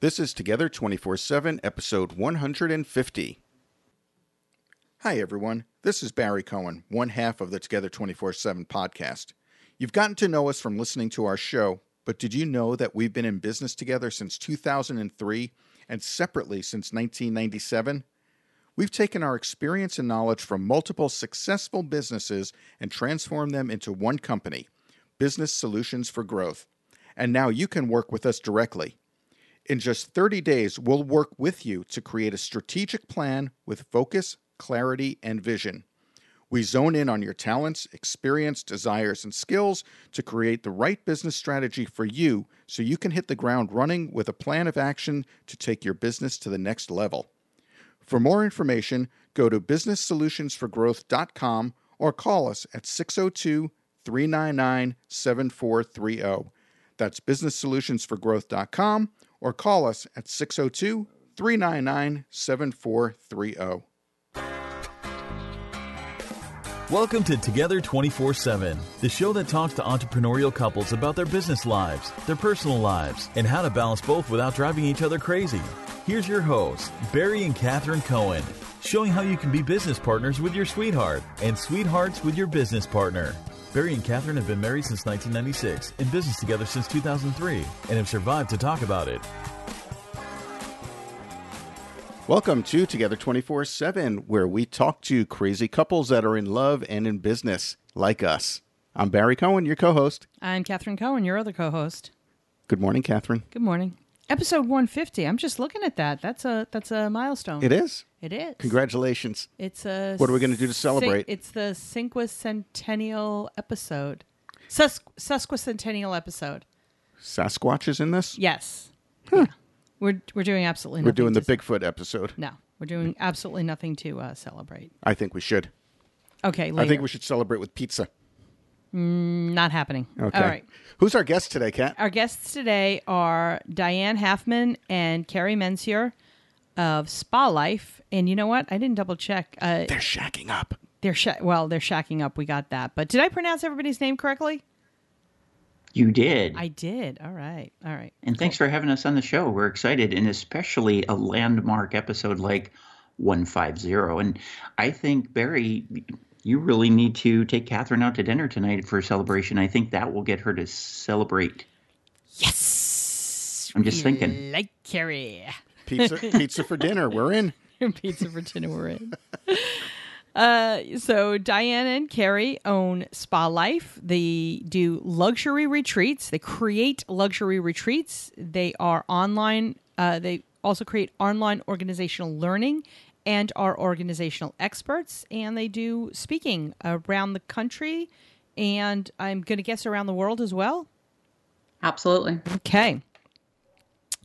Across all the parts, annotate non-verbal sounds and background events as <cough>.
This is Together 24 7, episode 150. Hi, everyone. This is Barry Cohen, one half of the Together 24 7 podcast. You've gotten to know us from listening to our show, but did you know that we've been in business together since 2003 and separately since 1997? We've taken our experience and knowledge from multiple successful businesses and transformed them into one company, Business Solutions for Growth. And now you can work with us directly. In just 30 days, we'll work with you to create a strategic plan with focus, clarity, and vision. We zone in on your talents, experience, desires, and skills to create the right business strategy for you so you can hit the ground running with a plan of action to take your business to the next level. For more information, go to businesssolutionsforgrowth.com or call us at 602 399 7430. That's businesssolutionsforgrowth.com or call us at 602 399 7430. Welcome to Together 24 7, the show that talks to entrepreneurial couples about their business lives, their personal lives, and how to balance both without driving each other crazy. Here's your hosts, Barry and Catherine Cohen, showing how you can be business partners with your sweetheart and sweethearts with your business partner. Barry and Catherine have been married since 1996, in business together since 2003, and have survived to talk about it. Welcome to Together 24 7, where we talk to crazy couples that are in love and in business, like us. I'm Barry Cohen, your co host. I'm Catherine Cohen, your other co-host. Good morning, Catherine. Good morning. Episode 150. I'm just looking at that. That's a that's a milestone. It is. It is. Congratulations. It's a. What are we gonna do to celebrate? It's the cinquacentennial episode. Sus- sesquicentennial episode. Sasquatch is in this? Yes. Yeah. We're we're doing absolutely. Nothing. We're doing the to- Bigfoot episode. No, we're doing absolutely nothing to uh, celebrate. I think we should. Okay, later. I think we should celebrate with pizza. Not happening. Okay. All right. Who's our guest today, Kat? Our guests today are Diane Halfman and Carrie Mensier of Spa Life. And you know what? I didn't double check. Uh, They're shacking up. they're sha- well, they're shacking up. We got that. But did I pronounce everybody's name correctly? You did. I did. All right. All right. and thanks for having us on the show. We're excited, and especially a landmark episode like 150. And I think, Barry, you really need to take Catherine out to dinner tonight for a celebration. I think that will get her to celebrate. Yes. I'm just thinking. Like Carrie. Pizza, pizza for dinner. We're in. <laughs> Pizza for dinner we're in. <laughs> Uh, so Diane and Carrie own Spa Life. They do luxury retreats. They create luxury retreats. They are online. Uh, they also create online organizational learning and are organizational experts. And they do speaking around the country, and I'm going to guess around the world as well. Absolutely. Okay.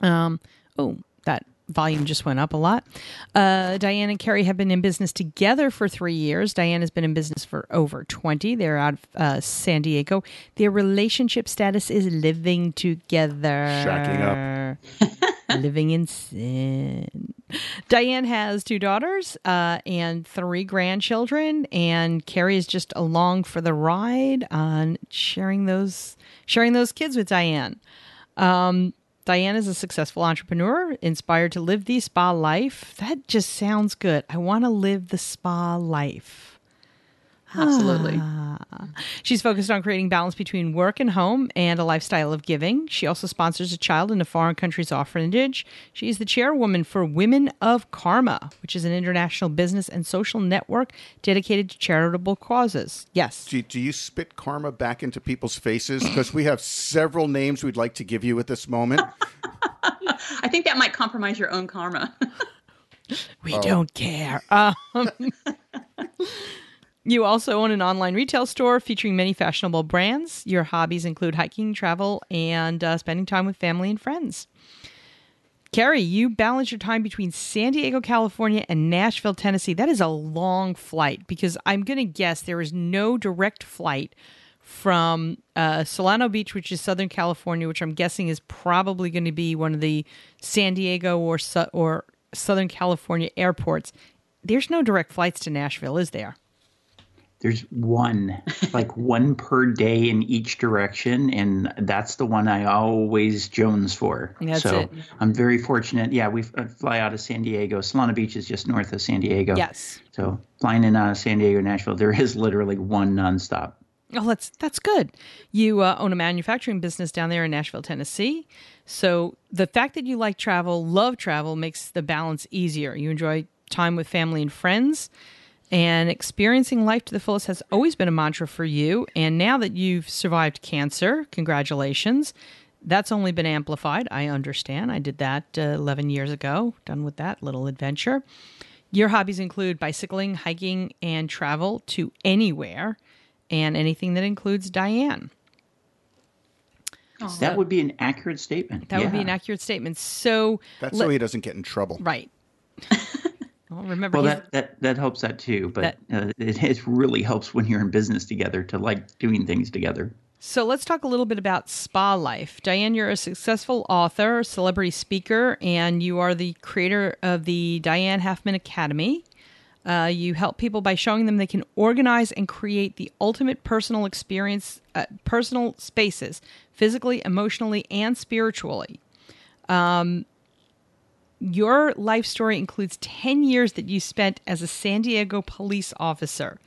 Um. Oh, that volume just went up a lot. Uh, Diane and Carrie have been in business together for three years. Diane has been in business for over twenty. They're out of uh, San Diego. Their relationship status is living together. Shacking up. <laughs> living in sin. Diane has two daughters uh, and three grandchildren, and Carrie is just along for the ride on sharing those sharing those kids with Diane. Um, Diane is a successful entrepreneur, inspired to live the spa life. That just sounds good. I want to live the spa life. Absolutely. She's focused on creating balance between work and home and a lifestyle of giving. She also sponsors a child in a foreign country's orphanage. She is the chairwoman for Women of Karma, which is an international business and social network dedicated to charitable causes. Yes. Do, do you spit karma back into people's faces? Because we have several names we'd like to give you at this moment. <laughs> I think that might compromise your own karma. <laughs> We don't care. Um, <laughs> you also own an online retail store featuring many fashionable brands. Your hobbies include hiking, travel, and uh, spending time with family and friends. Carrie, you balance your time between San Diego, California, and Nashville, Tennessee. That is a long flight because I'm going to guess there is no direct flight from uh, Solana Beach, which is Southern California, which I'm guessing is probably going to be one of the San Diego or or Southern California airports. There's no direct flights to Nashville, is there? There's one, like <laughs> one per day in each direction, and that's the one I always Jones for. That's so it. I'm very fortunate. Yeah, we uh, fly out of San Diego. Solana Beach is just north of San Diego. Yes. So flying in out of San Diego, Nashville, there is literally one nonstop. Oh, that's that's good. You uh, own a manufacturing business down there in Nashville, Tennessee. So the fact that you like travel, love travel, makes the balance easier. You enjoy time with family and friends, and experiencing life to the fullest has always been a mantra for you. And now that you've survived cancer, congratulations. That's only been amplified. I understand. I did that uh, 11 years ago. Done with that little adventure. Your hobbies include bicycling, hiking, and travel to anywhere and anything that includes Diane. That would be an accurate statement. That would be an accurate statement. So, That's let- so he doesn't get in trouble. right. <laughs> well, remember, Well, that, that that helps that too, but uh, it, it really helps when you're in business together to like doing things together. so let's talk a little bit about spa life. Diane, you're a successful author, celebrity speaker, and you are the creator of the Diane Halfman Academy. Uh, you help people by showing them they can organize and create the ultimate personal experience, uh, personal spaces, physically, emotionally, and spiritually. Um, your life story includes 10 years that you spent as a San Diego police officer.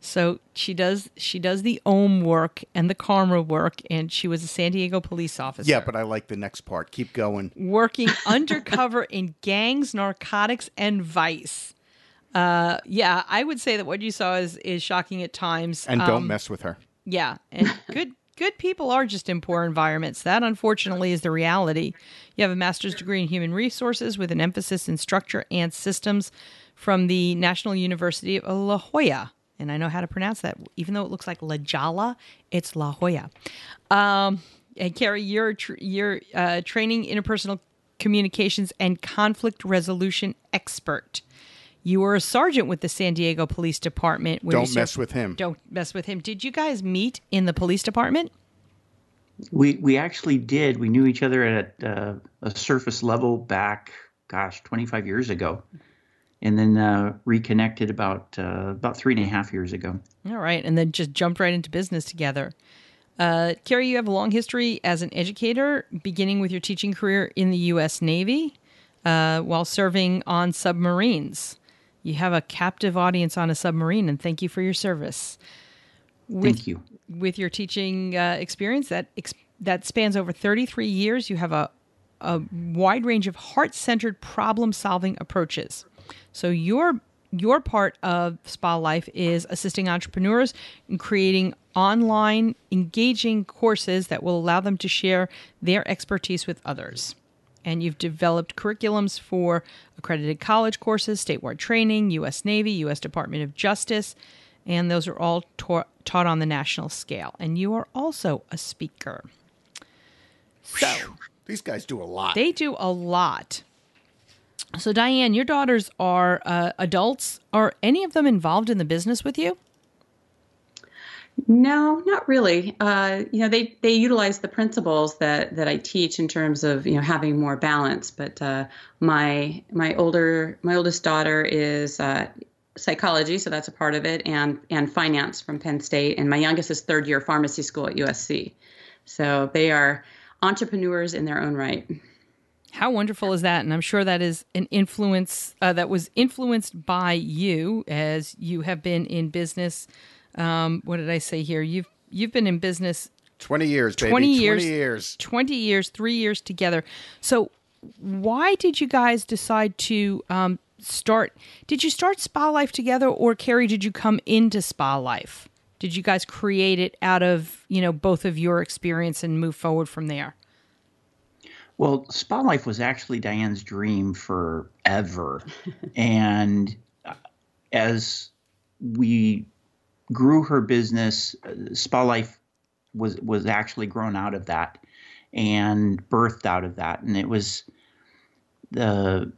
So she does she does the OM work and the karma work, and she was a San Diego police officer. Yeah, but I like the next part. Keep going. working <laughs> undercover in gangs, narcotics, and vice. Uh, yeah, I would say that what you saw is is shocking at times. And don't Um, mess with her. yeah, and good good people are just in poor environments. That unfortunately is the reality. You have a master's degree in human resources with an emphasis in structure and systems from the National University of La Jolla. And I know how to pronounce that, even though it looks like La Jolla, it's La Jolla. Um, and Carrie, you're tr- you're uh, training interpersonal communications and conflict resolution expert. You were a sergeant with the San Diego Police Department. Where Don't mess served- with him. Don't mess with him. Did you guys meet in the police department? We we actually did. We knew each other at uh, a surface level back, gosh, 25 years ago, and then uh, reconnected about uh, about three and a half years ago. All right, and then just jumped right into business together. Uh, Carrie, you have a long history as an educator, beginning with your teaching career in the U.S. Navy uh, while serving on submarines. You have a captive audience on a submarine, and thank you for your service. With, Thank you. With your teaching uh, experience that ex- that spans over 33 years, you have a a wide range of heart-centered problem-solving approaches. So your your part of Spa Life is assisting entrepreneurs in creating online engaging courses that will allow them to share their expertise with others. And you've developed curriculums for accredited college courses, statewide training, U.S. Navy, U.S. Department of Justice, and those are all taught taught on the national scale. And you are also a speaker. So These guys do a lot. they do a lot. So, Diane, your daughters are uh, adults. Are any of them involved in the business with you? No, not really. Uh, you know, they they utilize the principles that that I teach in terms of you know having more balance. But uh, my my older my oldest daughter is uh, psychology, so that's a part of it, and and finance from Penn State, and my youngest is third year pharmacy school at USC. So they are entrepreneurs in their own right. How wonderful is that? And I'm sure that is an influence uh, that was influenced by you, as you have been in business. Um, what did I say here? You've you've been in business 20 years, baby. 20 years. 20 years. 20 years, three years together. So, why did you guys decide to um, start? Did you start Spa Life together, or Carrie, did you come into Spa Life? Did you guys create it out of you know both of your experience and move forward from there? Well, Spa Life was actually Diane's dream forever. and uh, as we grew her business, uh, Spa Life was was actually grown out of that and birthed out of that. And it was the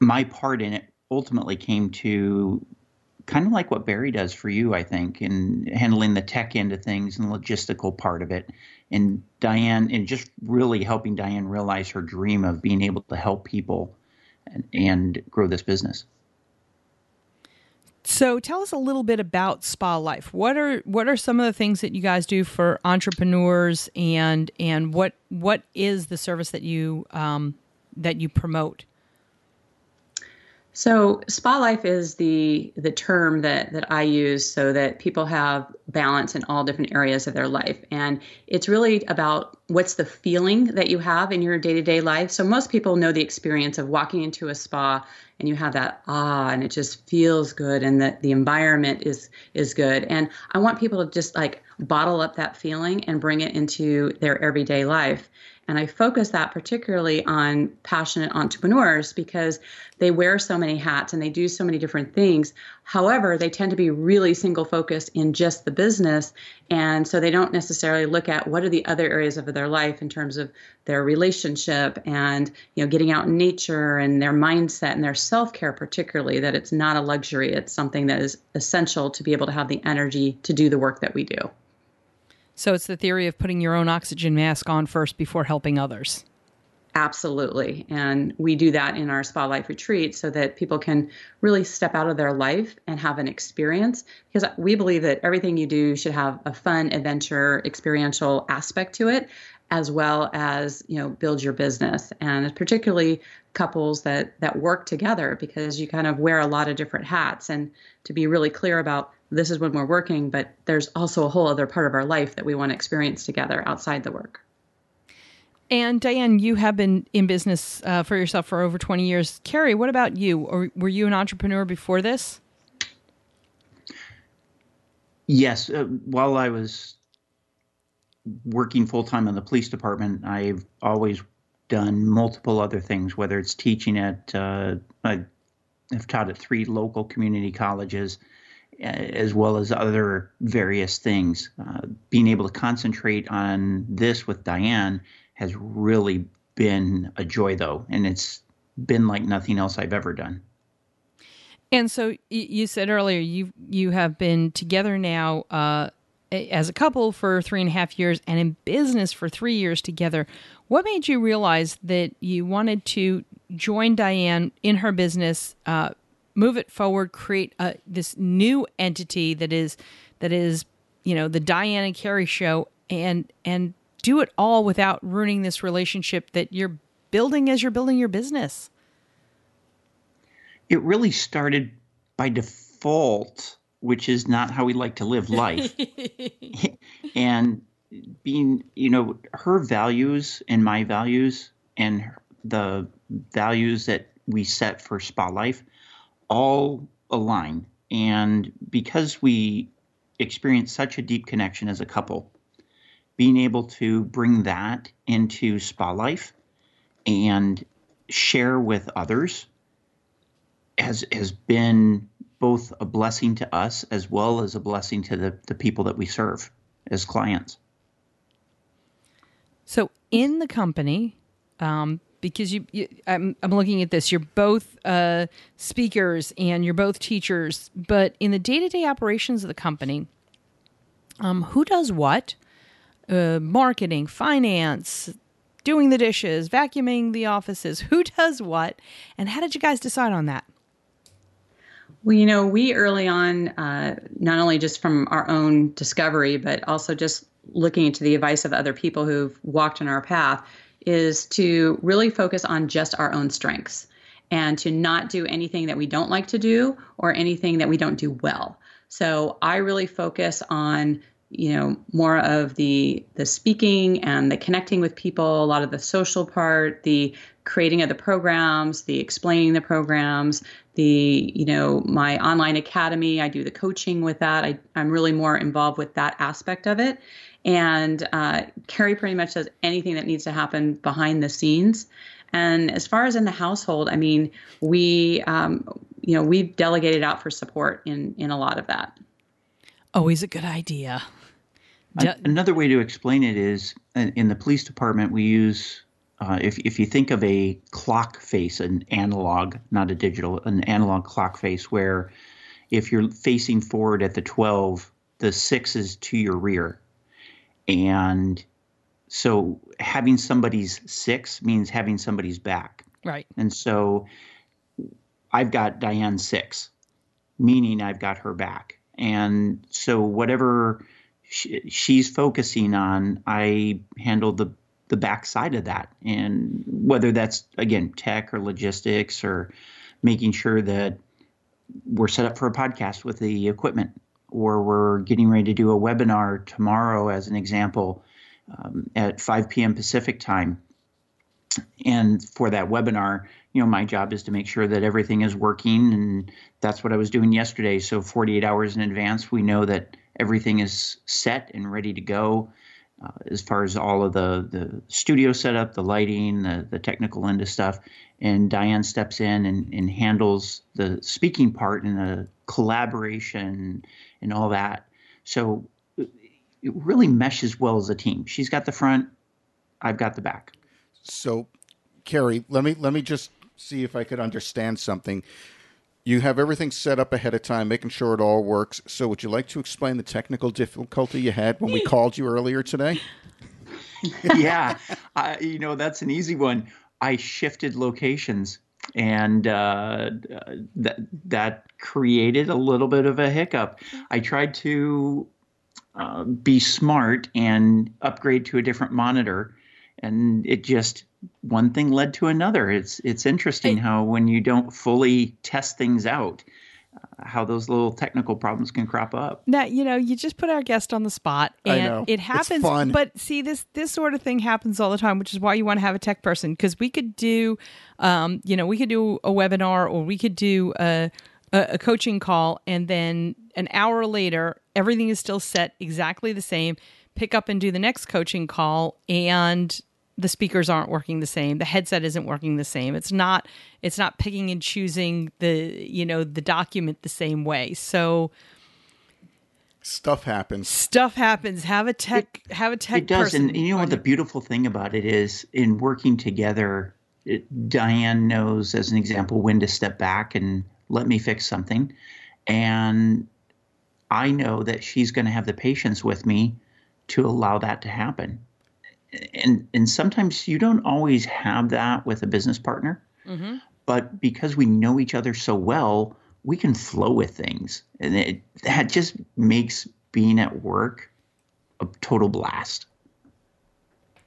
my part in it ultimately came to kind of like what Barry does for you, I think, in handling the tech end of things and logistical part of it. And Diane, and just really helping Diane realize her dream of being able to help people and, and grow this business. So tell us a little bit about Spa Life. What are what are some of the things that you guys do for entrepreneurs, and and what what is the service that you um, that you promote? So spa life is the the term that that I use so that people have balance in all different areas of their life and it's really about what's the feeling that you have in your day-to-day life. So most people know the experience of walking into a spa and you have that ah and it just feels good and that the environment is is good and I want people to just like bottle up that feeling and bring it into their everyday life. And I focus that particularly on passionate entrepreneurs because they wear so many hats and they do so many different things. However, they tend to be really single focused in just the business. And so they don't necessarily look at what are the other areas of their life in terms of their relationship and, you know, getting out in nature and their mindset and their self care, particularly, that it's not a luxury. It's something that is essential to be able to have the energy to do the work that we do. So it's the theory of putting your own oxygen mask on first before helping others. Absolutely. And we do that in our Spa Life retreat so that people can really step out of their life and have an experience. Because we believe that everything you do should have a fun, adventure, experiential aspect to it, as well as, you know, build your business. And particularly couples that that work together because you kind of wear a lot of different hats. And to be really clear about this is when we're working, but there's also a whole other part of our life that we want to experience together outside the work. And Diane, you have been in business uh, for yourself for over 20 years. Carrie, what about you? Or were you an entrepreneur before this? Yes. Uh, while I was working full time in the police department, I've always done multiple other things, whether it's teaching at, uh, I've taught at three local community colleges as well as other various things. Uh, being able to concentrate on this with Diane has really been a joy, though, and it's been like nothing else I've ever done. And so you said earlier you you have been together now uh, as a couple for three and a half years, and in business for three years together. What made you realize that you wanted to join Diane in her business? Uh, move it forward, create a, this new entity that is that is you know the Diane and Carrie show, and and do it all without ruining this relationship that you're building as you're building your business. It really started by default, which is not how we like to live life, <laughs> and being you know her values and my values and the values that we set for spa life all align. And because we experience such a deep connection as a couple, being able to bring that into spa life and share with others has has been both a blessing to us as well as a blessing to the, the people that we serve as clients. So in the company, um, because you, you I'm, I'm looking at this. You're both uh, speakers and you're both teachers but in the day-to-day operations of the company um, who does what? Uh, marketing finance doing the dishes vacuuming the offices. Who does what? And how did you guys decide on that? Well, you know, we early on, uh, not only just from our own discovery, but also just looking into the advice of other people who've walked in our path, is to really focus on just our own strengths and to not do anything that we don't like to do or anything that we don't do well. So I really focus on you know more of the the speaking and the connecting with people a lot of the social part the creating of the programs the explaining the programs the you know my online academy. I do the coaching with that. I, i'm really more involved with that aspect of it and uh, Carrie pretty much does anything that needs to happen behind the scenes. And as far as in the household, I mean, we, um, you know, we've delegated out for support in in a lot of that. Always a good idea. De- Another way to explain it is in the police department, we use, uh, if, if you think of a clock face, an analog, not a digital, an analog clock face, where if you're facing forward at the 12, the six is to your rear. And so having somebody's six means having somebody's back. Right. And so I've got Diane six. meaning I've got her back. And so whatever she, she's focusing on, I handle the the backside of that, and whether that's again tech or logistics or making sure that we're set up for a podcast with the equipment, or we're getting ready to do a webinar tomorrow, as an example, um, at 5 p.m. Pacific time. And for that webinar, you know, my job is to make sure that everything is working, and that's what I was doing yesterday. So 48 hours in advance, we know that everything is set and ready to go. Uh, as far as all of the, the studio setup, the lighting, the, the technical end of stuff. And Diane steps in and, and handles the speaking part and the collaboration and all that. So it really meshes well as a team. She's got the front, I've got the back. So, Carrie, let me let me just see if I could understand something. You have everything set up ahead of time, making sure it all works. So, would you like to explain the technical difficulty you had when we <laughs> called you earlier today? <laughs> yeah, I, you know that's an easy one. I shifted locations, and uh, that that created a little bit of a hiccup. I tried to uh, be smart and upgrade to a different monitor, and it just one thing led to another. It's it's interesting how when you don't fully test things out, how those little technical problems can crop up. Now you know you just put our guest on the spot, and it happens. But see this this sort of thing happens all the time, which is why you want to have a tech person because we could do, um, you know, we could do a webinar or we could do a a coaching call, and then an hour later everything is still set exactly the same. Pick up and do the next coaching call, and the speakers aren't working the same the headset isn't working the same. It's not it's not picking and choosing the you know the document the same way. So stuff happens. Stuff happens. Have a tech it, have a tech it does person and you know what the beautiful thing about it is? In working together it, diane knows as an example when to step back and let me fix something. And i know that she's going to have the patience with me to allow that to happen and and sometimes you don't always have that with a business partner mm-hmm. but because we know each other so well we can flow with things. And it, that just makes being at work a total blast.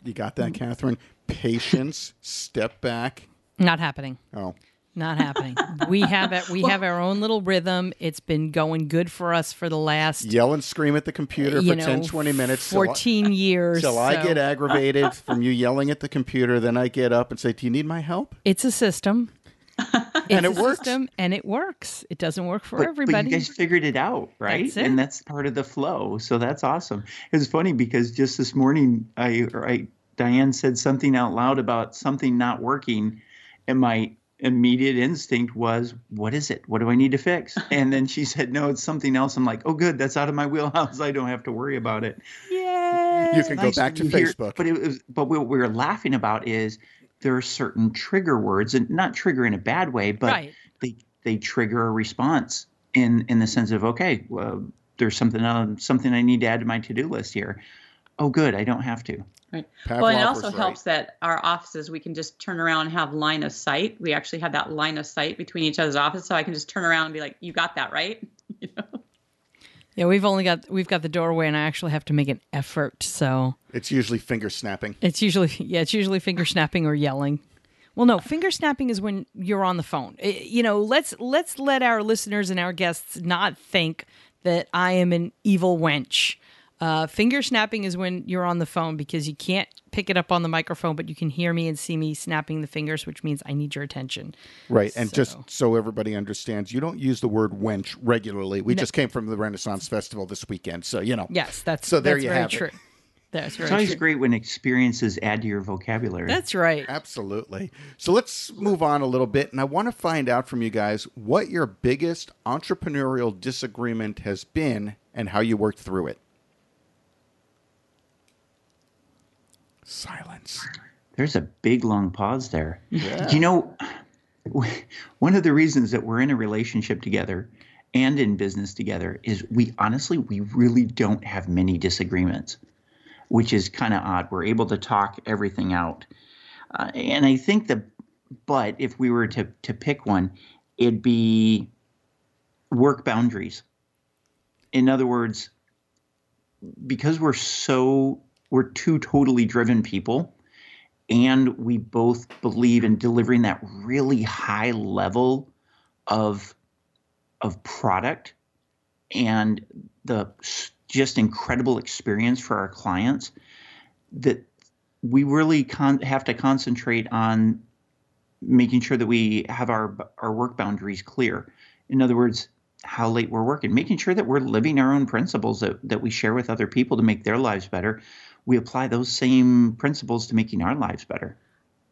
You got that catherine? Patience step back. Not happening. Oh not happening. we have it. We have our own little rhythm. It's been going good for us for the last yell and scream at the computer for know, 10, 20 minutes. 14 till years. Till so. I get aggravated <laughs> from you yelling at the computer. Then I get up and say, "Do you need my help?" It's a system. <laughs> and it works. System, and it works. It doesn't work for but, everybody. But you guys figured it out, right? That's and that's part of the flow. So that's awesome. It's funny because just this morning, I, I Diane said something out loud about something not working, and my immediate instinct was, What is it? What do I need to fix? <laughs> And then she said, No, it's something else. I'm like, Oh, good. That's out of my wheelhouse. <laughs> I don't have to worry about it. Yeah. You can nice go back to hear, Facebook. But, it was, but what we were laughing about is there are certain trigger words, and not trigger in a bad way, but right. they, they trigger a response in, in the sense of, Okay, well, there's something, uh, something I need to add to my to do list here. Oh, good. I don't have to. Right. Pavlov well, it also helps that our offices we can just turn around and have line of sight. We actually have that line of sight between each other's office, so I can just turn around and be like, "You got that right." <laughs> you know? Yeah, we've only got we've got the doorway, and I actually have to make an effort. So it's usually finger snapping. It's usually <laughs> yeah, it's usually finger snapping or yelling. Well, no, finger snapping is when you're on the phone. It, you know, let's let's let our listeners and our guests not think that I am an evil wench uh, finger snapping is when you're on the phone because you can't pick it up on the microphone, but you can hear me and see me snapping the fingers, which means I need your attention. Right. And so. just so everybody understands, you don't use the word wench regularly. We no. just came from the Renaissance Festival this weekend. So, you know. Yes, that's so there that's you very have true. it. That's very it's always true. great when experiences add to your vocabulary. That's right. Absolutely. So let's move on a little bit. And I want to find out from you guys what your biggest entrepreneurial disagreement has been and how you worked through it. Silence. There's a big long pause there. Yeah. You know, <laughs> one of the reasons that we're in a relationship together and in business together is we honestly we really don't have many disagreements, which is kind of odd. We're able to talk everything out, uh, and I think the but if we were to to pick one, it'd be work boundaries. In other words, because we're so we're two totally driven people and we both believe in delivering that really high level of of product and the just incredible experience for our clients that we really con- have to concentrate on making sure that we have our our work boundaries clear. In other words, how late we're working, making sure that we're living our own principles that, that we share with other people to make their lives better. We apply those same principles to making our lives better.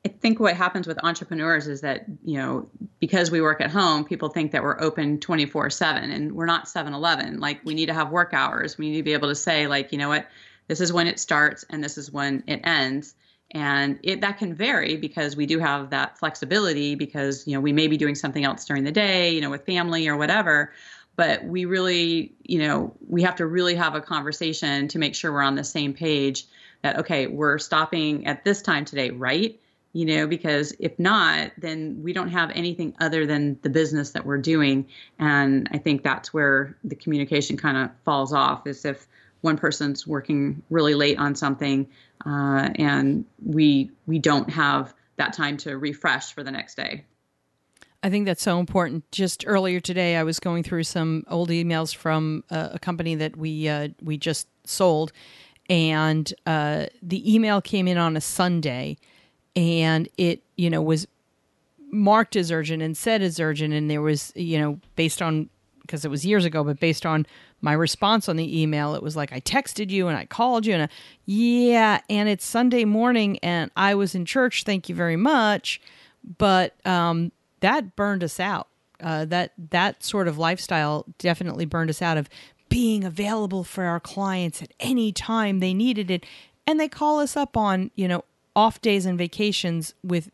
I think what happens with entrepreneurs is that, you know, because we work at home, people think that we're open 24 7 and we're not 7 Eleven. Like, we need to have work hours. We need to be able to say, like, you know what, this is when it starts and this is when it ends and it that can vary because we do have that flexibility because you know we may be doing something else during the day you know with family or whatever but we really you know we have to really have a conversation to make sure we're on the same page that okay we're stopping at this time today right you know because if not then we don't have anything other than the business that we're doing and i think that's where the communication kind of falls off is if one person's working really late on something uh, and we we don't have that time to refresh for the next day. I think that's so important. Just earlier today, I was going through some old emails from a, a company that we uh, we just sold, and uh, the email came in on a Sunday, and it you know was marked as urgent and said as urgent, and there was you know based on because it was years ago, but based on my response on the email, it was like, I texted you and I called you and I, yeah, and it's Sunday morning and I was in church. Thank you very much. But um, that burned us out. Uh, that that sort of lifestyle definitely burned us out of being available for our clients at any time they needed it, and they call us up on you know off days and vacations with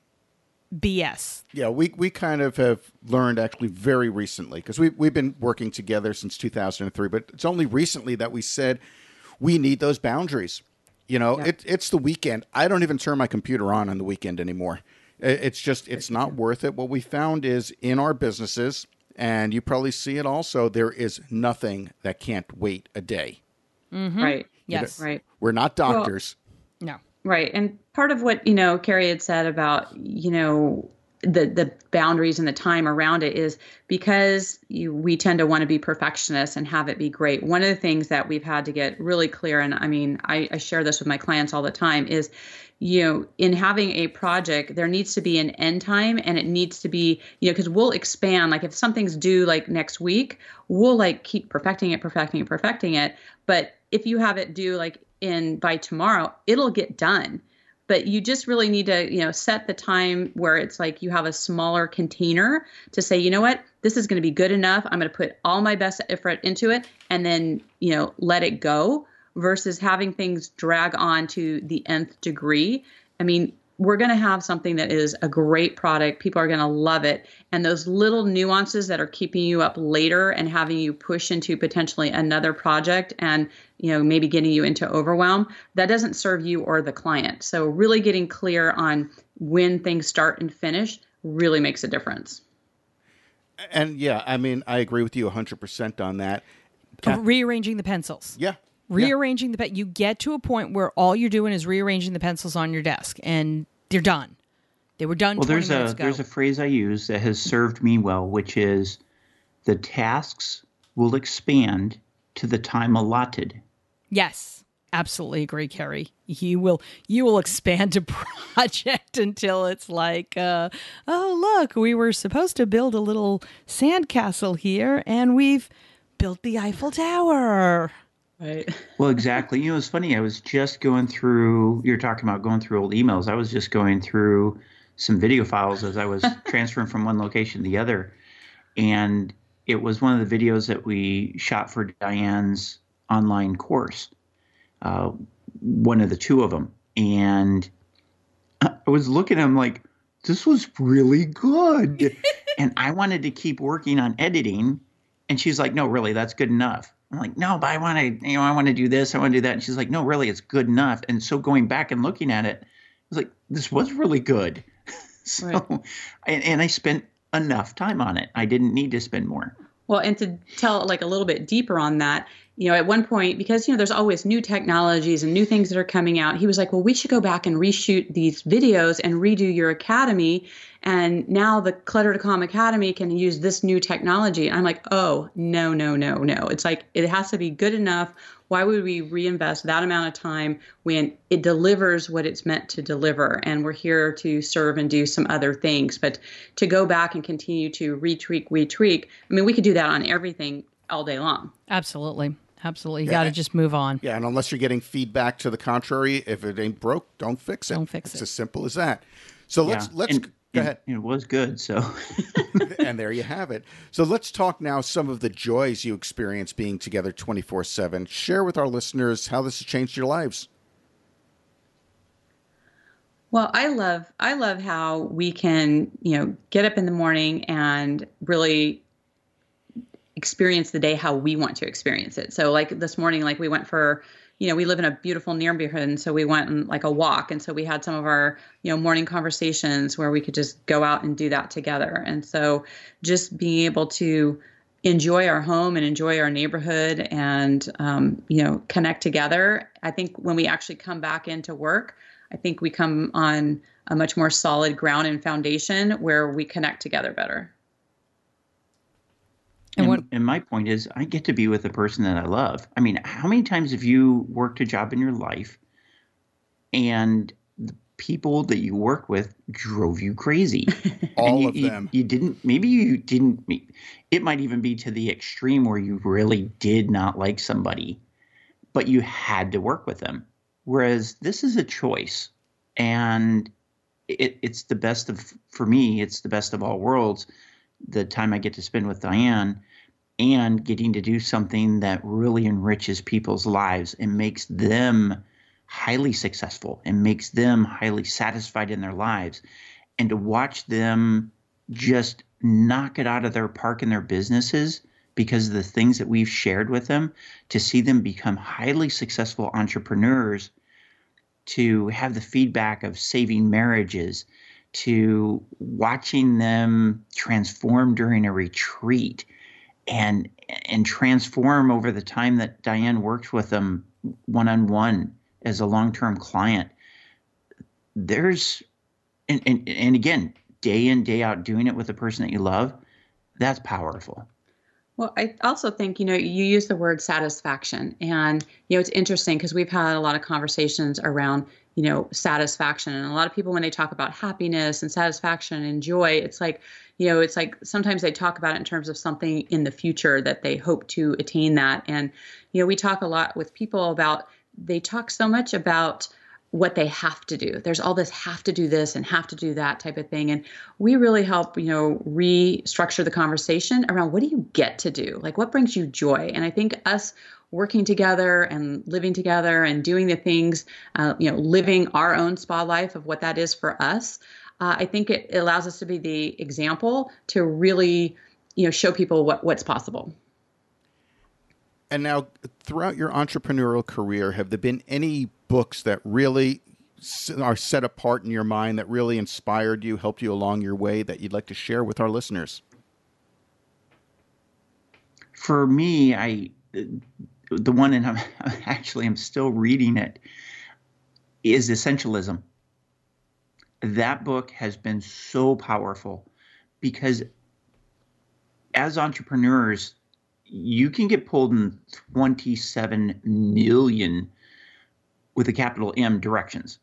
BS. Yeah, we, we kind of have learned actually very recently because we, we've been working together since 2003, but it's only recently that we said we need those boundaries. You know, yeah. it, it's the weekend. I don't even turn my computer on on the weekend anymore. It's just, it's not worth it. What we found is in our businesses, and you probably see it also, there is nothing that can't wait a day. Mm-hmm. Right. Yes. You know, right. We're not doctors. Well, no. Right. And part of what, you know, Carrie had said about, you know, the the boundaries and the time around it is because you, we tend to want to be perfectionists and have it be great. One of the things that we've had to get really clear, and I mean, I, I share this with my clients all the time, is you know, in having a project, there needs to be an end time and it needs to be, you know, because we'll expand. Like if something's due like next week, we'll like keep perfecting it, perfecting it, perfecting it. But if you have it due like in by tomorrow, it'll get done. But you just really need to, you know, set the time where it's like you have a smaller container to say, you know what, this is going to be good enough. I'm going to put all my best effort into it and then, you know, let it go versus having things drag on to the nth degree. I mean, we're going to have something that is a great product. People are going to love it. And those little nuances that are keeping you up later and having you push into potentially another project and, you know, maybe getting you into overwhelm, that doesn't serve you or the client. So really getting clear on when things start and finish really makes a difference. And yeah, I mean, I agree with you 100% on that. Rearranging the pencils. Yeah, rearranging yeah. the pen. You get to a point where all you're doing is rearranging the pencils on your desk, and they're done. They were done. Well, there's a ago. there's a phrase I use that has served me well, which is the tasks will expand to the time allotted. Yes, absolutely agree, Carrie. You will you will expand a <laughs> project until it's like, uh, oh look, we were supposed to build a little sandcastle here, and we've built the Eiffel Tower. Right. <laughs> Well, exactly. You know, it's funny. I was just going through. You're talking about going through old emails. I was just going through some video files as I was <laughs> transferring from one location to the other, and it was one of the videos that we shot for Diane's online course. Uh, one of the two of them, and I was looking at him like, this was really good, <laughs> and I wanted to keep working on editing, and she's like, no, really, that's good enough. I'm like, no, but I want to, you know, I want to do this, I want to do that. And she's like, no, really, it's good enough. And so going back and looking at it, I was like, this was really good. <laughs> so, right. and, and I spent enough time on it. I didn't need to spend more. Well, and to tell like a little bit deeper on that, you know, at one point, because, you know, there's always new technologies and new things that are coming out, he was like, well, we should go back and reshoot these videos and redo your academy. And now the Clutter to Calm Academy can use this new technology. I'm like, oh, no, no, no, no. It's like, it has to be good enough. Why would we reinvest that amount of time when it delivers what it's meant to deliver? And we're here to serve and do some other things. But to go back and continue to retweak, retweak, I mean, we could do that on everything all day long. Absolutely. Absolutely. You got to just move on. Yeah, and unless you're getting feedback to the contrary, if it ain't broke, don't fix it. Don't fix it's it. as simple as that. So let's Yeah. let's And- go and ahead. It was good. So <laughs> and there you have it. So let's talk now some of the joys you experience being together 24/7. Share with our listeners how this has changed your lives. Well, I love I love how we can, you know, get up in the morning and really experience the day how we want to experience it. So like this morning like we went for you know, we live in a beautiful neighborhood and so we went on like a walk and so we had some of our, you know, morning conversations where we could just go out and do that together. And so just being able to enjoy our home and enjoy our neighborhood and um, you know connect together i think when we actually come back into work i think we come on a much more solid ground and foundation where we connect together better And and, what- and my point is, I get to be with the person that I love. I mean, how many times have you worked a job in your life and the people that you work with drove you crazy? <laughs> All you, of you- them. You, didn't, maybe you didn't, it might even be to the extreme where you really did not like somebody, but you had to work with them. Whereas this is a choice. And it, it's the best of, for me, it's the best of all worlds the time I get to spend with Diane and getting to do something that really enriches people's lives and makes them highly successful and makes them highly satisfied in their lives. And to watch them just knock it out of their park in their businesses because of the things that we've shared with them, to see them become highly successful entrepreneurs, to have the feedback of saving marriages, to watching them transform during a retreat and and transform over the time that Diane worked with them one on one as a long term client. There's and, and and again, day in, day out doing it with the person that you love, that's powerful. Well, I also think, you know, you use the word satisfaction. And, you know, it's interesting because we've had a lot of conversations around, you know, satisfaction. And a lot of people, when they talk about happiness and satisfaction and joy, it's like, you know, it's like sometimes they talk about it in terms of something in the future that they hope to attain that. And, you know, we talk a lot with people about, they talk so much about, what they have to do. There's all this have to do this and have to do that type of thing. And we really help, you know, restructure the conversation around what do you get to do? Like what brings you joy? And I think us working together and living together and doing the things, uh, you know, living our own spa life of what that is for us, uh, I think it allows us to be the example to really, you know, show people what, what's possible. And now, throughout your entrepreneurial career, have there been any books that really are set apart in your mind that really inspired you, helped you along your way that you'd like to share with our listeners? For me, I the one and I'm <laughs> actually I'm still reading it is essentialism. That book has been so powerful because as entrepreneurs, you can get pulled in 27 million with a capital M directions.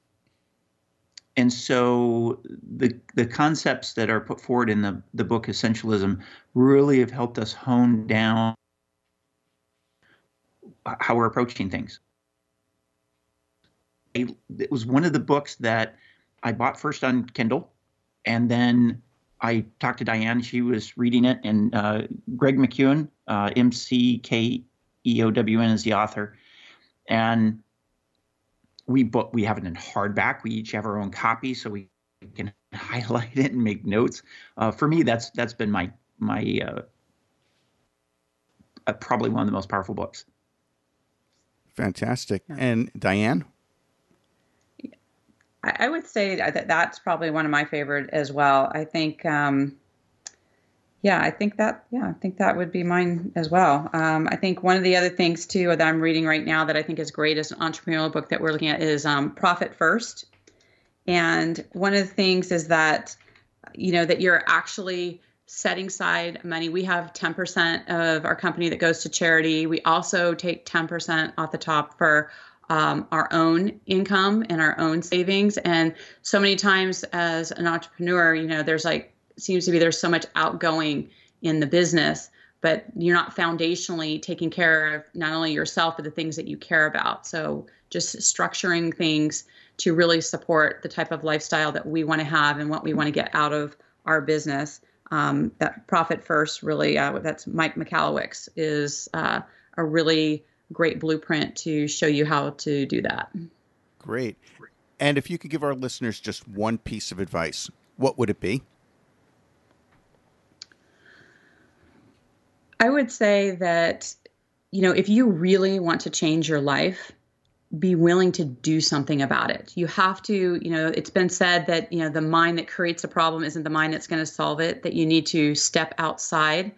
And so the the concepts that are put forward in the, the book Essentialism really have helped us hone down how we're approaching things. It was one of the books that I bought first on Kindle, and then I talked to Diane. She was reading it, and uh, Greg McKeown, uh, M C K E O W N, is the author, and we book we have it in hardback. We each have our own copy, so we can <laughs> highlight it and make notes. Uh, for me, that's that's been my my uh, uh, probably one of the most powerful books. Fantastic. And Diane? I, I would say that that's probably one of my favorite as well. I think, um, yeah, I think that yeah, I think that would be mine as well. Um, I think one of the other things too that I'm reading right now that I think is great as an entrepreneurial book that we're looking at is um, Profit First. And one of the things is that you know that you're actually setting aside money. We have 10% of our company that goes to charity. We also take 10% off the top for um, our own income and our own savings. And so many times as an entrepreneur, you know, there's like seems to be there's so much outgoing in the business but you're not foundationally taking care of not only yourself but the things that you care about. So just structuring things to really support the type of lifestyle that we want to have and what we want to get out of our business. Um, that profit first really uh, that's mike michalowicz is uh, a really great blueprint to show you how to do that. Great. And if you could give our listeners just one piece of advice what would it be I would say that, you know, if you really want to change your life, be willing to do something about it. You have to, you know, it's been said that, you know, the mind that creates a problem isn't the mind that's going to solve it, that you need to step outside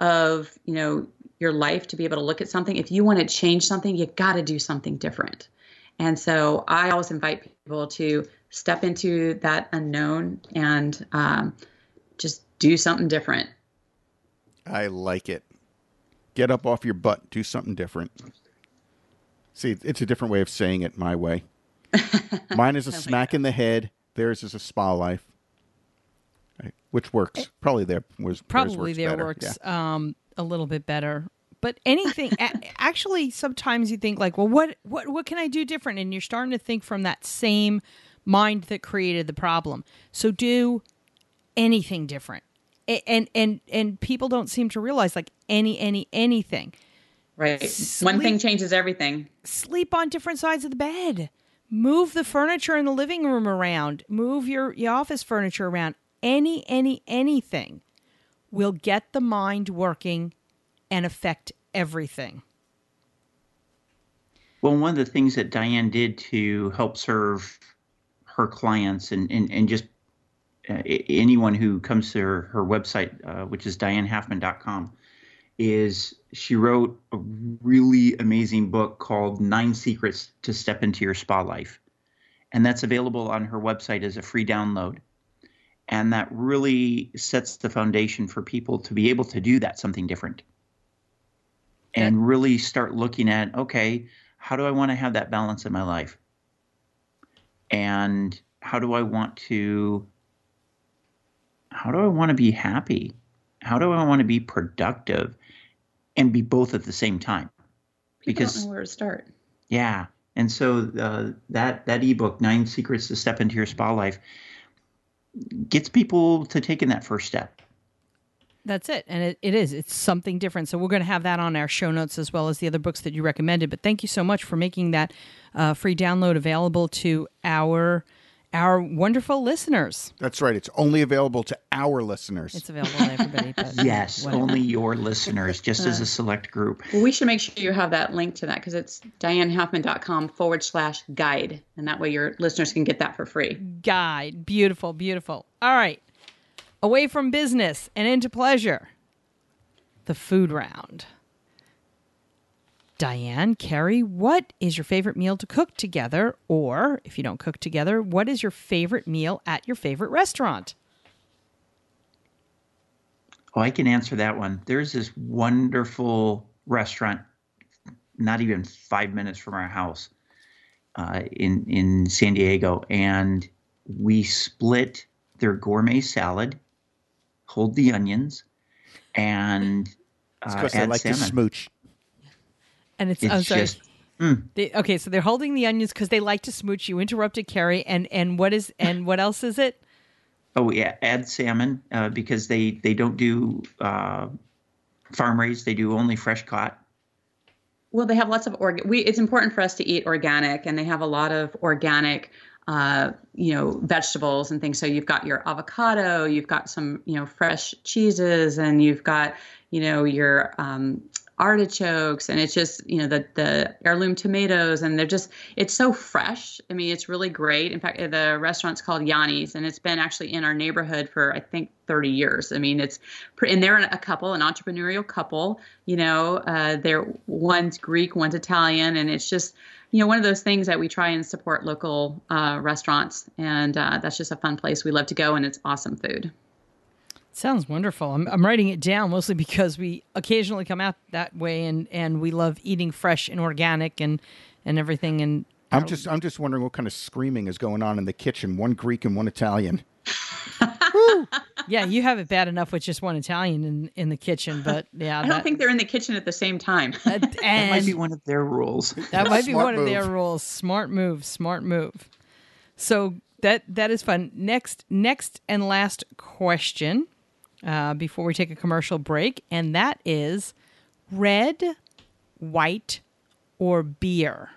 of, you know, your life to be able to look at something. If you want to change something, you got to do something different. And so I always invite people to step into that unknown and um, just do something different. I like it. Get up off your butt. Do something different. See, it's a different way of saying it my way. <laughs> Mine is a smack in the head. Theirs is a spa life. Which works. Probably there was probably there better. works yeah. um, a little bit better. But anything actually sometimes you think like, well what what what can I do different? And you're starting to think from that same mind that created the problem. So do anything different and and and people don't seem to realize like any any anything. Right. Sleep, one thing changes everything. Sleep on different sides of the bed. Move the furniture in the living room around. Move your, your office furniture around. Any any anything will get the mind working and affect everything. Well one of the things that diane did to help serve her clients and, and, and just anyone who comes to her, her website, uh, which is dianehalfman.com, is she wrote a really amazing book called Nine Secrets to Step into Your Spa Life. And that's available on her website as a free download. And that really sets the foundation for people to be able to do that something different and really start looking at okay, how do I want to have that balance in my life? And how do I want to how do I want to be happy? How do I want to be productive and be both at the same time? People because don't know where to start. Yeah. And so uh, that that ebook, Nine Secrets to Step into Your Spa Life, gets people to taking that first step. That's it. And it, it is. It's something different. So we're going to have that on our show notes as well as the other books that you recommended. But thank you so much for making that uh, free download available to our our wonderful listeners. That's right. It's only available to our listeners. It's available to everybody. <laughs> Yes, whatever. only your listeners, just as a select group. Well, we should make sure you have that link to that because it's dianehalfman.com forward slash guide. And that way your listeners can get that for free. Guide. Beautiful, beautiful. All right. Away from business and into pleasure. The food round. Diane, Carrie, what is your favorite meal to cook together? Or if you don't cook together, what is your favorite meal at your favorite restaurant? Oh, I can answer that one. There's this wonderful restaurant, not even five minutes from our house, uh, in in San Diego, and we split their gourmet salad, hold the onions, and uh, because they like salmon. to smooch and it's, it's I'm sorry. Just, mm. they, okay, so they're holding the onions because they like to smooch. You interrupted Carrie, and and what is and what else is it? Oh yeah, add salmon uh, because they they don't do uh, farm raised. They do only fresh caught. Well, they have lots of organ. We it's important for us to eat organic, and they have a lot of organic. Uh, you know, vegetables and things. So you've got your avocado, you've got some, you know, fresh cheeses, and you've got, you know, your um, artichokes and it's just you know the the heirloom tomatoes and they're just it's so fresh. I mean it's really great. In fact the restaurant's called yanni's and it's been actually in our neighborhood for i think 30 years. I mean it's and they're a couple an entrepreneurial couple you know uh, they're one's greek one's italian and it's just you know one of those things that we try and support local uh, restaurants and uh, that's just a fun place. We love to go and it's awesome food Sounds wonderful. I'm, I'm writing it down mostly because we occasionally come out that way, and, and we love eating fresh and organic and and everything. And I'm just I'm just wondering what kind of screaming is going on in the kitchen. One Greek and one Italian. <laughs> yeah, you have it bad enough with just one Italian in, in the kitchen, <laughs> but yeah, I don't that, think they're in the kitchen at the same time. <laughs> and that might be one of their rules. That might be one move. of their rules. Smart move, smart move. So that that is fun. Next, next and last question uh, before we take a commercial break, and that is red, white, or beer.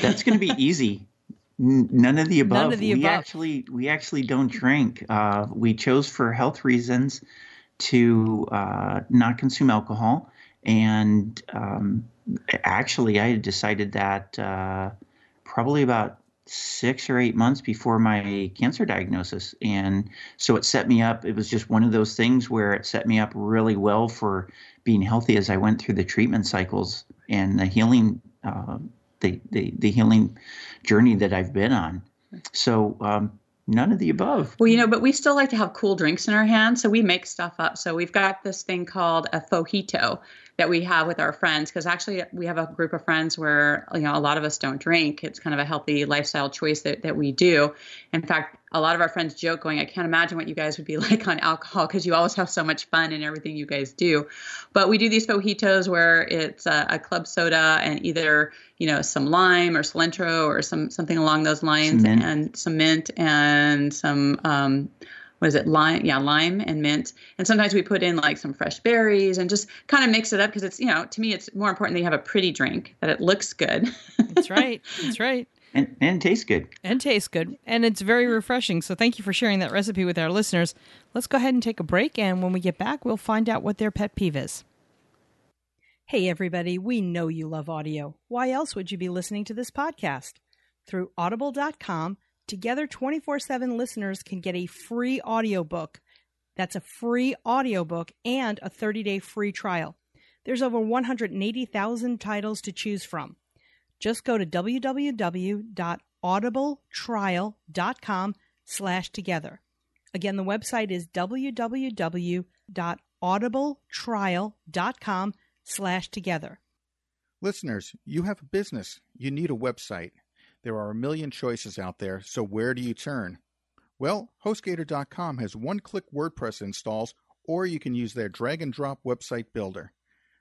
That's going to be easy. None of the above. None of the we above. actually we actually don't drink. Uh, we chose for health reasons to uh, not consume alcohol, and um, actually, I had decided that uh, probably about six or eight months before my cancer diagnosis. And so it set me up. It was just one of those things where it set me up really well for being healthy as I went through the treatment cycles and the healing, uh, the, the, the healing journey that I've been on. So, um, None of the above. Well, you know, but we still like to have cool drinks in our hands, so we make stuff up. So we've got this thing called a fojito, that we have with our friends because actually we have a group of friends where you know a lot of us don't drink it's kind of a healthy lifestyle choice that, that we do in fact a lot of our friends joke going i can't imagine what you guys would be <laughs> like on alcohol because you always have so much fun in everything you guys do. But we do these fojitos where it's a, a club soda and either you know some lime or cilantro or some something along those lines some and some mint and some um, what is it? Lime yeah lime and mint. And sometimes we put in like some fresh berries and just kind of mix it up because it's you know to me it's more important that you have a pretty drink that it looks good. That's right. <laughs> That's right and, and tastes good. And tastes good. And it's very refreshing. So thank you for sharing that recipe with our listeners. Let's go ahead and take a break. And when we get back we'll find out what their pet peeve is. Hey everybody. We know you love audio. Why else would you be listening to this podcast? Through audible.com Together 24 7 listeners can get a free audiobook. That's a free audiobook and a 30 day free trial. There's over 180,000 titles to choose from. Just go to www.audibletrial.com slash together. Again, the website is www.audibletrial.com slash together. Listeners, you have a business. You need a website. There are a million choices out there, so where do you turn? Well, HostGator.com has one click WordPress installs, or you can use their drag and drop website builder.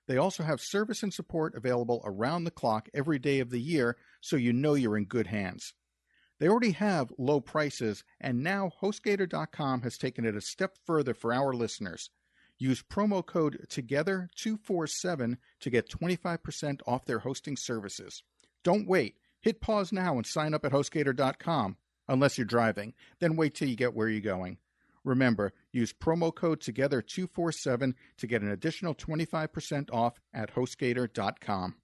They also have service and support available around the clock every day of the year, so you know you're in good hands. They already have low prices, and now HostGator.com has taken it a step further for our listeners. Use promo code TOGETHER247 to get 25% off their hosting services. Don't wait. Hit pause now and sign up at HostGator.com, unless you're driving. Then wait till you get where you're going. Remember, use promo code Together247 to get an additional 25% off at HostGator.com.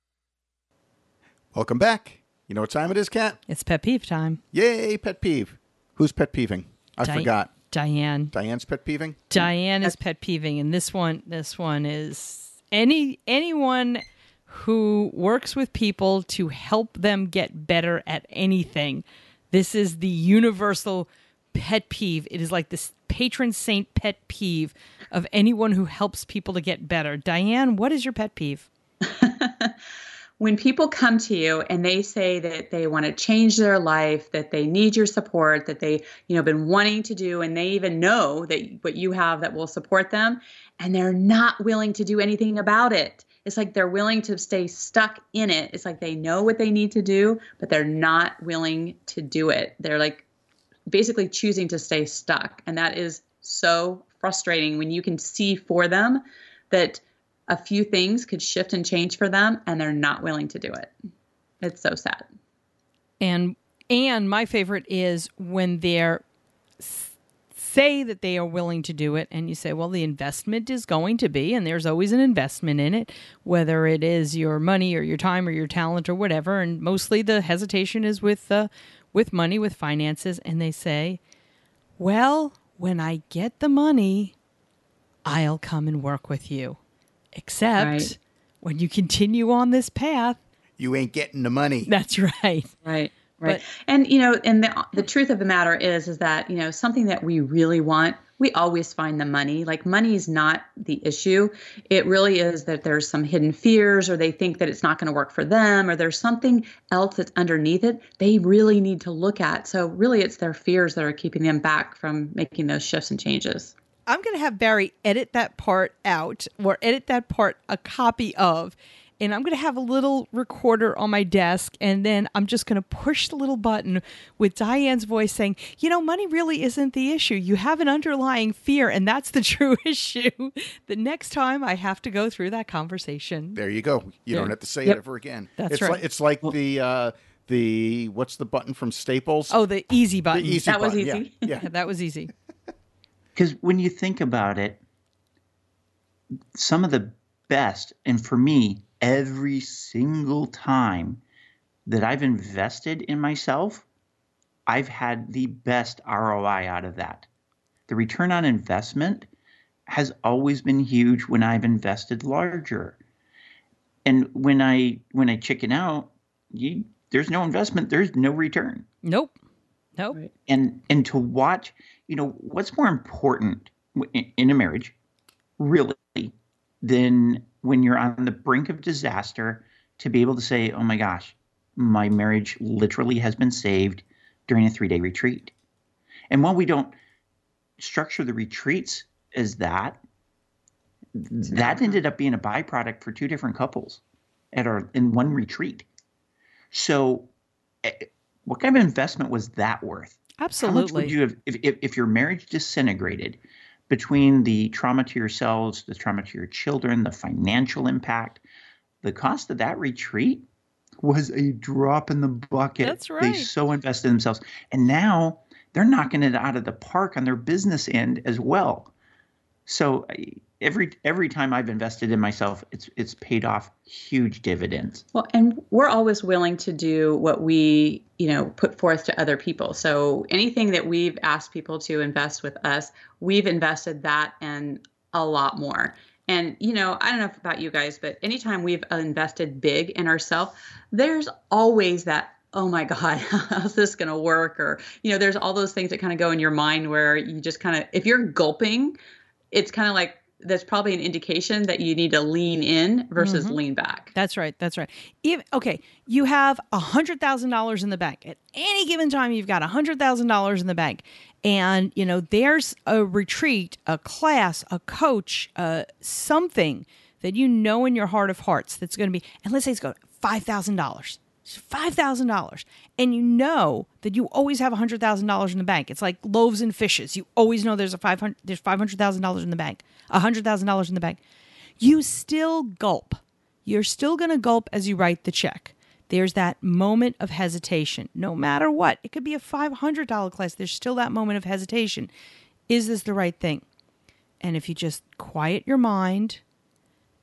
Welcome back. You know what time it is, Kat? It's pet peeve time. Yay, pet peeve. Who's pet peeving? I Di- forgot. Diane. Diane's pet peeving? Diane is pet peeving, and this one this one is any anyone who works with people to help them get better at anything. This is the universal pet peeve. It is like this patron saint pet peeve of anyone who helps people to get better. Diane, what is your pet peeve? <laughs> when people come to you and they say that they want to change their life, that they need your support, that they, you know, been wanting to do and they even know that what you have that will support them and they're not willing to do anything about it it's like they're willing to stay stuck in it. It's like they know what they need to do, but they're not willing to do it. They're like basically choosing to stay stuck. And that is so frustrating when you can see for them that a few things could shift and change for them and they're not willing to do it. It's so sad. And and my favorite is when they're say that they are willing to do it and you say well the investment is going to be and there's always an investment in it whether it is your money or your time or your talent or whatever and mostly the hesitation is with uh, with money with finances and they say well when i get the money i'll come and work with you except Right. when you continue on this path You ain't getting the money. that's right Right. Right. But- and you know, and the the truth of the matter is is that, you know, something that we really want, we always find the money. Like money is not the issue. It really is that there's some hidden fears or they think that it's not going to work for them or there's something else that's underneath it they really need to look at. So really it's their fears that are keeping them back from making those shifts and changes. I'm going to have Barry edit that part out or edit that part a copy of. And I'm going to have a little recorder on my desk. And then I'm just going to push the little button with Diane's voice saying, you know, money really isn't the issue. You have an underlying fear, and that's the <laughs> true issue. The next time I have to go through that conversation. There you go. You don't have to say Yep. it ever again. That's it's right. Like, it's like the uh, the what's the button from Staples? Oh, the easy the button. easy That was button. Yeah, easy. Yeah. Yeah, <laughs> that was easy. <laughs> Because when you think about it, some of the best, and for me, every single time that I've invested in myself, I've had the best ROI out of that. The return on investment has always been huge when I've invested larger. And when I when I chicken out, you, there's no investment, there's no return Nope. Nope. And and to watch you know what's more important in, in a marriage really than when you're on the brink of disaster to be able to say oh my gosh my marriage literally has been saved during a three day retreat. And while we don't structure the retreats as that that ended up being a byproduct for two different couples at our in one retreat. So eh, what kind of investment was that worth? How much Absolutely. would you have if, if, if your marriage disintegrated between the trauma to yourselves, the trauma to your children, the financial impact? The cost of that retreat was a drop in the bucket. That's right. They so invested in themselves. And now they're knocking it out of the park on their business end as well. So every every time I've invested in myself, it's it's paid off huge dividends. Well, and we're always willing to do what we, you know, put forth to other people. So anything that we've asked people to invest with us, we've invested that and a lot more. And you know, I don't know about you guys, but anytime we've invested big in ourselves, there's always that oh my god <laughs> how's this going to work or you know there's all those things that kind of go in your mind where you just kind of if you're gulping it's kind of like that's probably an indication that you need to lean in versus lean back That's right. That's right. Even, okay, you have a hundred thousand dollars in the bank. At any given time, you've got a hundred thousand dollars in the bank, and you know there's a retreat, a class, a coach, uh, something that you know in your heart of hearts that's going to be. And let's say it's going five thousand dollars. Five thousand dollars, and you know that you always have a hundred thousand dollars in the bank. It's like loaves and fishes. You always know there's a five hundred. There's five hundred thousand dollars in the bank. A hundred thousand dollars in the bank. You still gulp you're still going to gulp as you write the check. There's that moment of hesitation, no matter what. It could be a $500 class. There's still that moment of hesitation. Is this the right thing? And if you just quiet your mind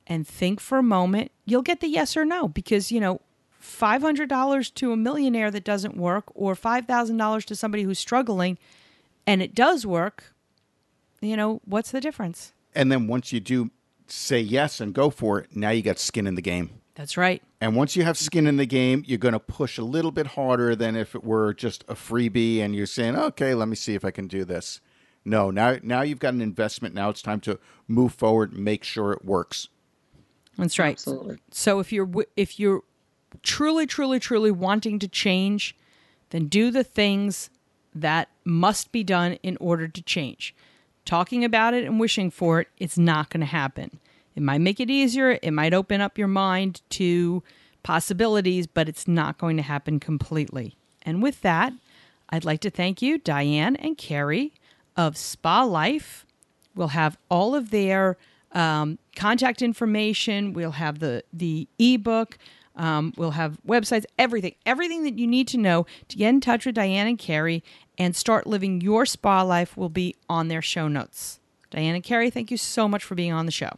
and think for a moment, you'll get the yes or no because, you know, $500 to a millionaire that doesn't work or $5,000 to somebody who's struggling and it does work, you know, what's the difference? And then once you do say yes and go for it, now you got skin in the game. That's right. And once you have skin in the game, you're going to push a little bit harder than if it were just a freebie and you're saying, "Okay, let me see if I can do this." No, now now you've got an investment. Now it's time to move forward make sure it works. That's right. Absolutely. So if you're if you're truly, truly, truly wanting to change, then do the things that must be done in order to change. Talking about it and wishing for it, it's not going to happen. It might make it easier. It might open up your mind to possibilities, but it's not going to happen completely. And with that, I'd like to thank you, Diane and Carrie of Spa Life. We'll have all of their um, contact information. We'll have the the ebook. Um, we'll have websites, everything, everything that you need to know to get in touch with Diane and Carrie and start living your spa life will be on their show notes. Diane and Carrie, thank you so much for being on the show.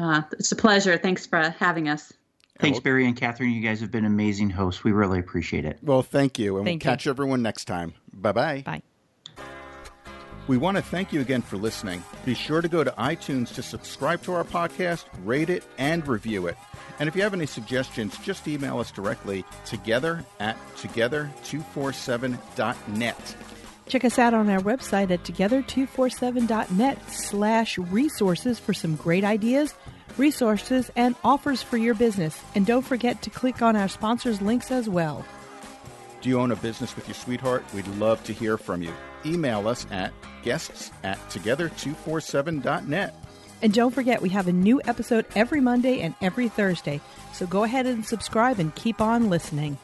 Uh, it's a pleasure. Thanks for having us. Thanks, Barry and Catherine. You guys have been amazing hosts. We really appreciate it. Well, thank you. And Thank we'll you. catch everyone next time. Bye-bye. Bye. We want to thank you again for listening. Be sure to go to iTunes to subscribe to our podcast, rate it, and review it. And if you have any suggestions, just email us directly together at together247.net. Check us out on our website at together247.net slash resources for some great ideas, resources, and offers for your business. And don't forget to click on our sponsors' links as well. Do you own a business with your sweetheart? We'd love to hear from you. Email us at guests at together247.net. And don't forget, we have a new episode every Monday and every Thursday. So go ahead and subscribe and keep on listening.